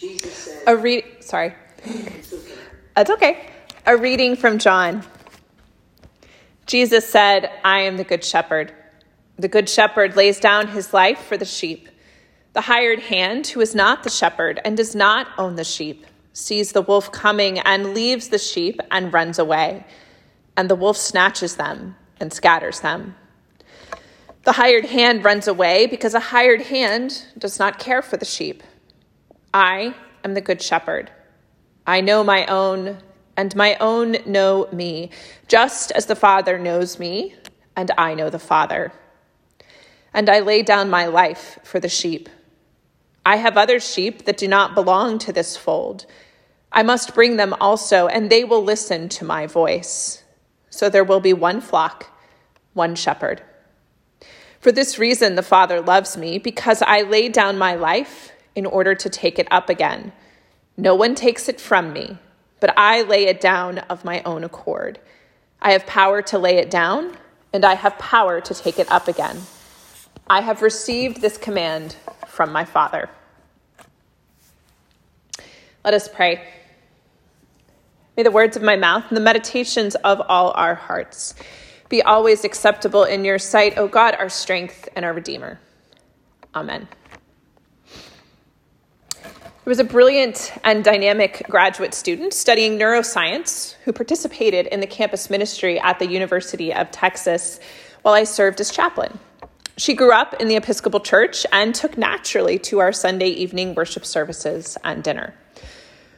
Jesus said, A read sorry. it's okay. That's okay. A reading from John. Jesus said, I am the good shepherd. The good shepherd lays down his life for the sheep. The hired hand, who is not the shepherd and does not own the sheep, sees the wolf coming and leaves the sheep and runs away. And the wolf snatches them and scatters them. The hired hand runs away because a hired hand does not care for the sheep. I am the good shepherd. I know my own, and my own know me, just as the Father knows me, and I know the Father. And I lay down my life for the sheep. I have other sheep that do not belong to this fold. I must bring them also, and they will listen to my voice. So there will be one flock, one shepherd. For this reason, the Father loves me, because I lay down my life in order to take it up again. No one takes it from me, but I lay it down of my own accord. I have power to lay it down, and I have power to take it up again. I have received this command from my Father. Let us pray. May the words of my mouth and the meditations of all our hearts be always acceptable in your sight, O God, our strength and our Redeemer. Amen. Was a brilliant and dynamic graduate student studying neuroscience who participated in the campus ministry at the University of Texas while I served as chaplain. She grew up in the Episcopal Church and took naturally to our Sunday evening worship services and dinner.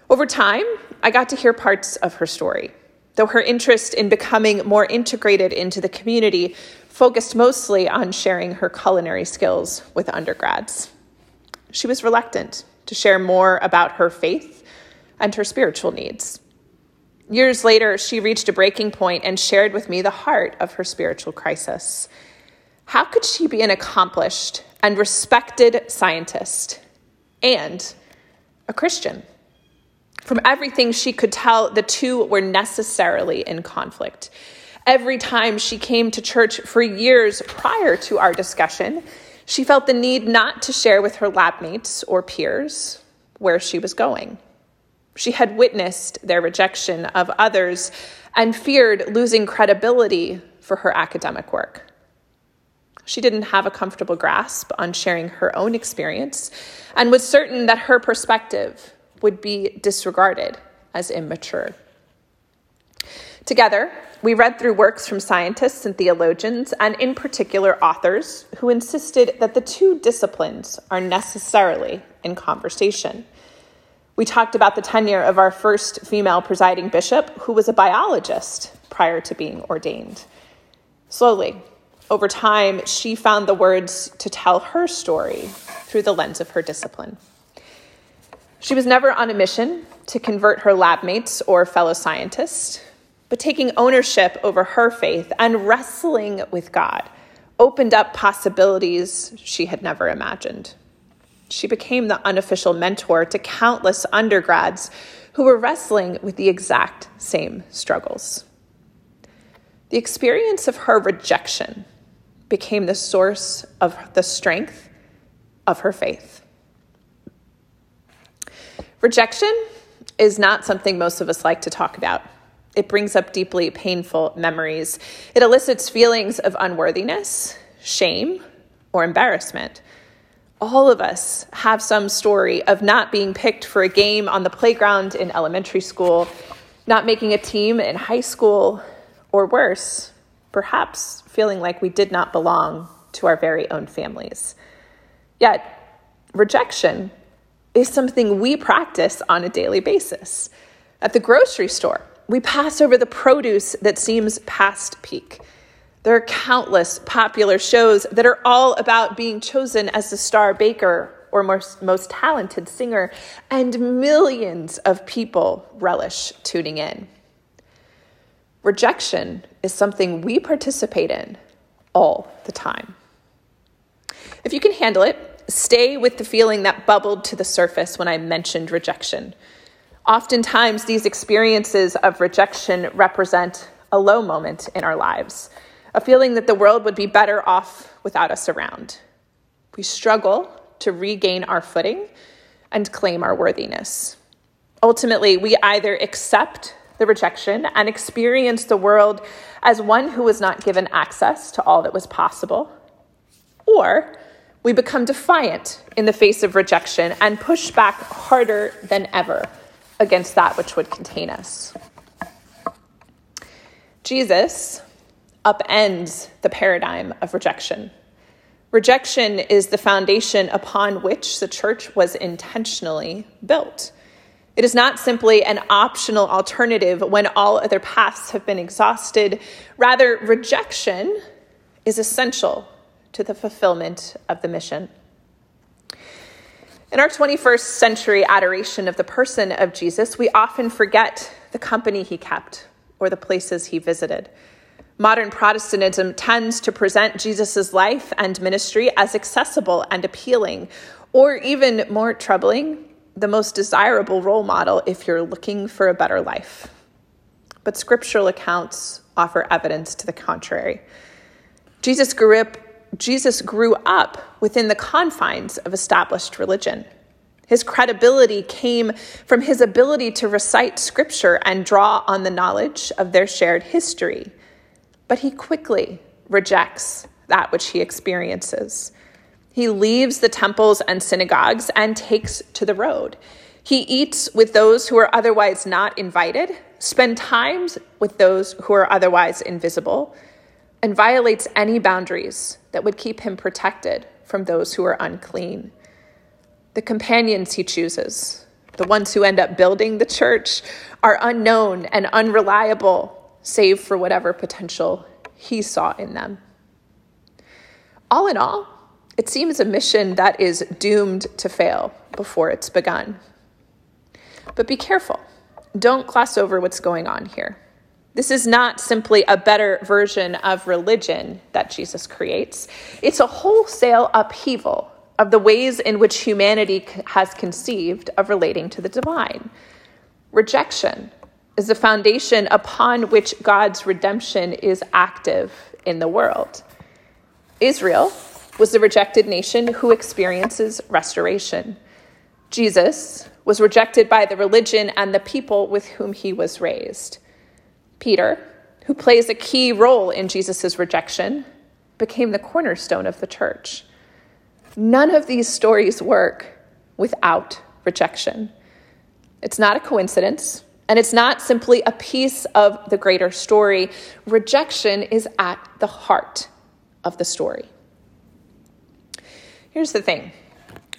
Over time, I got to hear parts of her story, though her interest in becoming more integrated into the community focused mostly on sharing her culinary skills with undergrads. She was reluctant to share more about her faith and her spiritual needs. Years later, she reached a breaking point and shared with me the heart of her spiritual crisis. How could she be an accomplished and respected scientist and a Christian? From everything she could tell, the two were necessarily in conflict. Every time she came to church for years prior to our discussion, she felt the need not to share with her lab mates or peers where she was going. She had witnessed their rejection of others and feared losing credibility for her academic work. She didn't have a comfortable grasp on sharing her own experience and was certain that her perspective would be disregarded as immature. Together, we read through works from scientists and theologians, and in particular authors, who insisted that the two disciplines are necessarily in conversation. We talked about the tenure of our first female presiding bishop, who was a biologist prior to being ordained. Slowly, over time, she found the words to tell her story through the lens of her discipline. She was never on a mission to convert her lab mates or fellow scientists but taking ownership over her faith and wrestling with God opened up possibilities she had never imagined. She became the unofficial mentor to countless undergrads who were wrestling with the exact same struggles. The experience of her rejection became the source of the strength of her faith. Rejection is not something most of us like to talk about. It brings up deeply painful memories. It elicits feelings of unworthiness, shame, or embarrassment. All of us have some story of not being picked for a game on the playground in elementary school, not making a team in high school, or worse, perhaps feeling like we did not belong to our very own families. Yet, rejection is something we practice on a daily basis. At the grocery store, we pass over the produce that seems past peak. There are countless popular shows that are all about being chosen as the star baker or most, most talented singer, and millions of people relish tuning in. Rejection is something we participate in all the time. If you can handle it, stay with the feeling that bubbled to the surface when I mentioned rejection. Oftentimes, these experiences of rejection represent a low moment in our lives, a feeling that the world would be better off without us around. We struggle to regain our footing and claim our worthiness. Ultimately, we either accept the rejection and experience the world as one who was not given access to all that was possible, or we become defiant in the face of rejection and push back harder than ever against that which would contain us. Jesus upends the paradigm of rejection. Rejection is the foundation upon which the church was intentionally built. It is not simply an optional alternative when all other paths have been exhausted. Rather, rejection is essential to the fulfillment of the mission. In our 21st century adoration of the person of Jesus, we often forget the company he kept or the places he visited. Modern Protestantism tends to present Jesus' life and ministry as accessible and appealing, or even more troubling, the most desirable role model if you're looking for a better life. But scriptural accounts offer evidence to the contrary. Jesus grew up, Jesus grew up within the confines of established religion. His credibility came from his ability to recite scripture and draw on the knowledge of their shared history. But he quickly rejects that which he experiences. He leaves the temples and synagogues and takes to the road. He eats with those who are otherwise not invited, spend times with those who are otherwise invisible, and violates any boundaries that would keep him protected from those who are unclean. The companions he chooses, the ones who end up building the church, are unknown and unreliable, save for whatever potential he saw in them. All in all, it seems a mission that is doomed to fail before it's begun. But be careful. Don't gloss over what's going on here. This is not simply a better version of religion that Jesus creates, it's a wholesale upheaval of the ways in which humanity has conceived of relating to the divine. Rejection is the foundation upon which God's redemption is active in the world. Israel was the rejected nation who experiences restoration. Jesus was rejected by the religion and the people with whom he was raised. Peter, who plays a key role in Jesus' rejection, became the cornerstone of the church. None of these stories work without rejection. It's not a coincidence, and it's not simply a piece of the greater story. Rejection is at the heart of the story. Here's the thing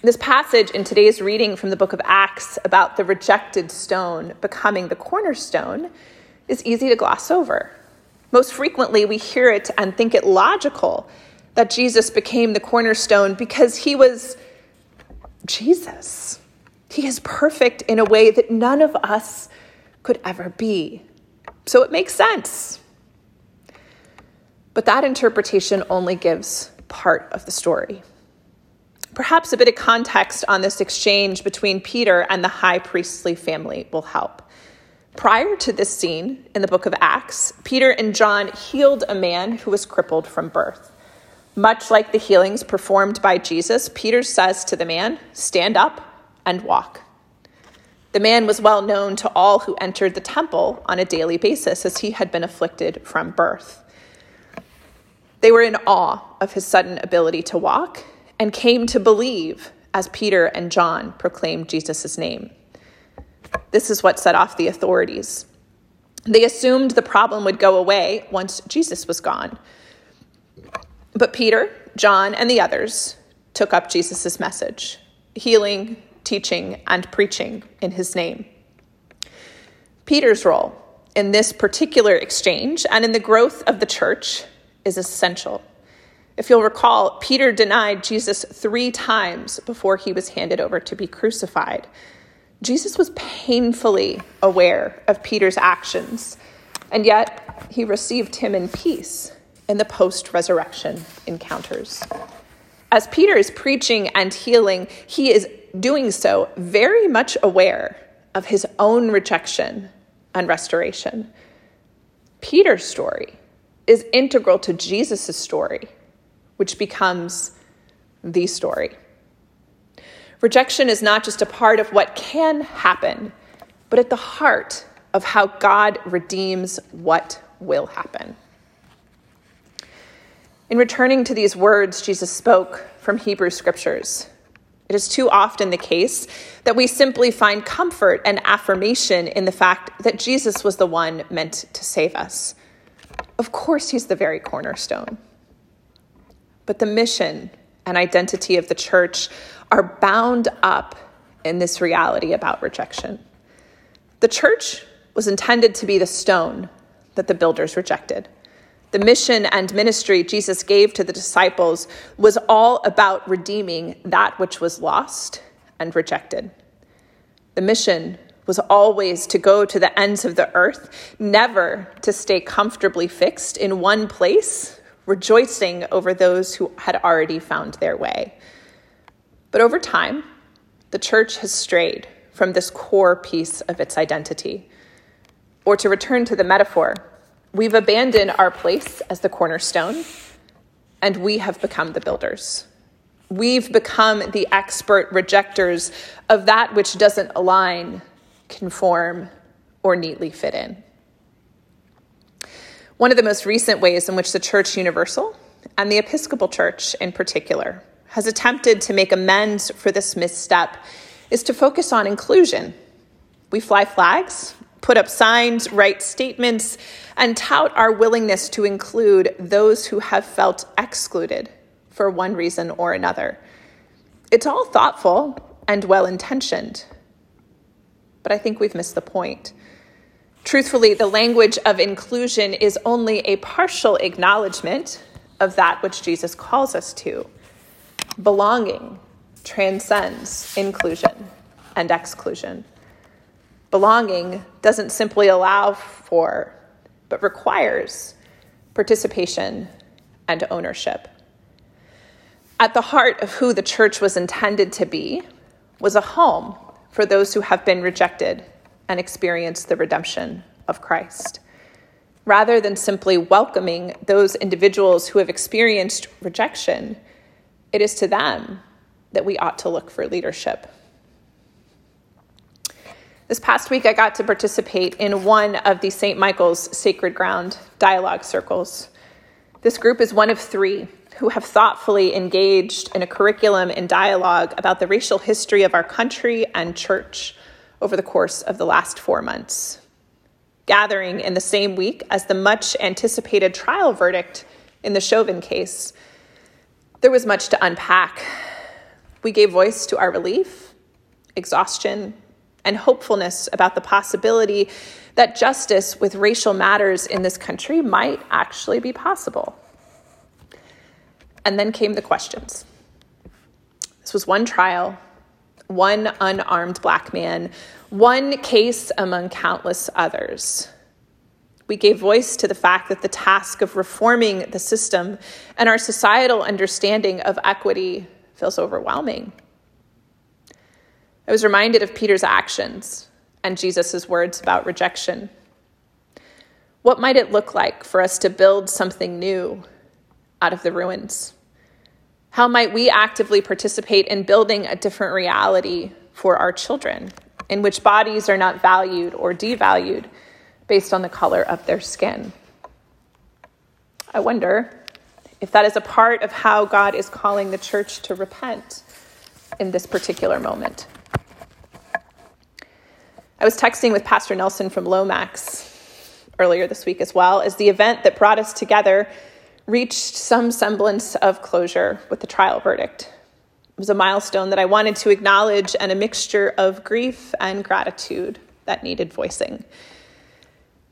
this passage in today's reading from the book of Acts about the rejected stone becoming the cornerstone is easy to gloss over. Most frequently, we hear it and think it logical that Jesus became the cornerstone because he was Jesus. He is perfect in a way that none of us could ever be. So it makes sense. But that interpretation only gives part of the story. Perhaps a bit of context on this exchange between Peter and the high priestly family will help. Prior to this scene in the book of Acts, Peter and John healed a man who was crippled from birth. Much like the healings performed by Jesus, Peter says to the man, Stand up and walk. The man was well known to all who entered the temple on a daily basis as he had been afflicted from birth. They were in awe of his sudden ability to walk and came to believe as Peter and John proclaimed Jesus' name. This is what set off the authorities. They assumed the problem would go away once Jesus was gone. But Peter, John, and the others took up Jesus' message healing, teaching, and preaching in his name. Peter's role in this particular exchange and in the growth of the church is essential. If you'll recall, Peter denied Jesus three times before he was handed over to be crucified. Jesus was painfully aware of Peter's actions, and yet he received him in peace in the post resurrection encounters. As Peter is preaching and healing, he is doing so very much aware of his own rejection and restoration. Peter's story is integral to Jesus' story which becomes the story. Rejection is not just a part of what can happen, but at the heart of how God redeems what will happen. In returning to these words Jesus spoke from Hebrew scriptures, it is too often the case that we simply find comfort and affirmation in the fact that Jesus was the one meant to save us. Of course, he's the very cornerstone. But the mission and identity of the church are bound up in this reality about rejection. The church was intended to be the stone that the builders rejected. The mission and ministry Jesus gave to the disciples was all about redeeming that which was lost and rejected. The mission was always to go to the ends of the earth, never to stay comfortably fixed in one place, rejoicing over those who had already found their way. But over time, the church has strayed from this core piece of its identity. Or to return to the metaphor, We've abandoned our place as the cornerstone, and we have become the builders. We've become the expert rejectors of that which doesn't align, conform, or neatly fit in. One of the most recent ways in which the Church Universal, and the Episcopal Church in particular, has attempted to make amends for this misstep is to focus on inclusion. We fly flags put up signs, write statements, and tout our willingness to include those who have felt excluded for one reason or another. It's all thoughtful and well intentioned, but I think we've missed the point. Truthfully, the language of inclusion is only a partial acknowledgement of that which Jesus calls us to. Belonging transcends inclusion and exclusion. Belonging doesn't simply allow for, but requires participation and ownership. At the heart of who the church was intended to be was a home for those who have been rejected and experienced the redemption of Christ. Rather than simply welcoming those individuals who have experienced rejection, it is to them that we ought to look for leadership. This past week, I got to participate in one of the St. Michael's Sacred Ground dialogue circles. This group is one of three who have thoughtfully engaged in a curriculum and dialogue about the racial history of our country and church over the course of the last four months. Gathering in the same week as the much anticipated trial verdict in the Chauvin case, there was much to unpack. We gave voice to our relief, exhaustion, and hopefulness about the possibility that justice with racial matters in this country might actually be possible. And then came the questions. This was one trial, one unarmed black man, one case among countless others. We gave voice to the fact that the task of reforming the system and our societal understanding of equity feels overwhelming. I was reminded of Peter's actions and Jesus' words about rejection. What might it look like for us to build something new out of the ruins? How might we actively participate in building a different reality for our children, in which bodies are not valued or devalued based on the color of their skin? I wonder if that is a part of how God is calling the church to repent in this particular moment. I was texting with Pastor Nelson from Lomax earlier this week as well as the event that brought us together reached some semblance of closure with the trial verdict. It was a milestone that I wanted to acknowledge and a mixture of grief and gratitude that needed voicing.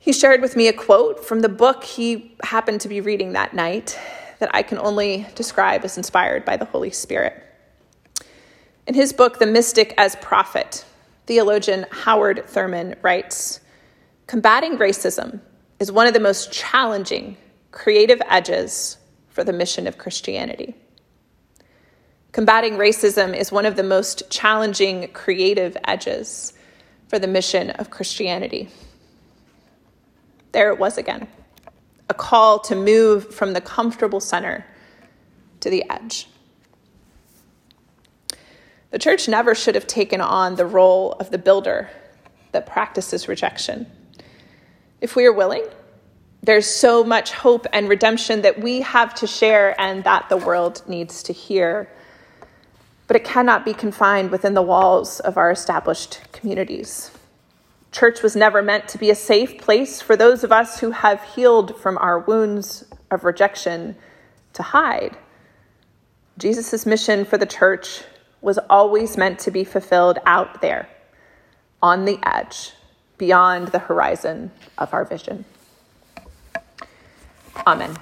He shared with me a quote from the book he happened to be reading that night that I can only describe as inspired by the Holy Spirit. In his book, The Mystic as Prophet, theologian Howard Thurman writes Combating racism is one of the most challenging creative edges for the mission of Christianity. Combating racism is one of the most challenging creative edges for the mission of Christianity. There it was again a call to move from the comfortable center to the edge. The church never should have taken on the role of the builder that practices rejection. If we are willing, there's so much hope and redemption that we have to share and that the world needs to hear. But it cannot be confined within the walls of our established communities. Church was never meant to be a safe place for those of us who have healed from our wounds of rejection to hide. Jesus' mission for the church was always meant to be fulfilled out there, on the edge, beyond the horizon of our vision. Amen.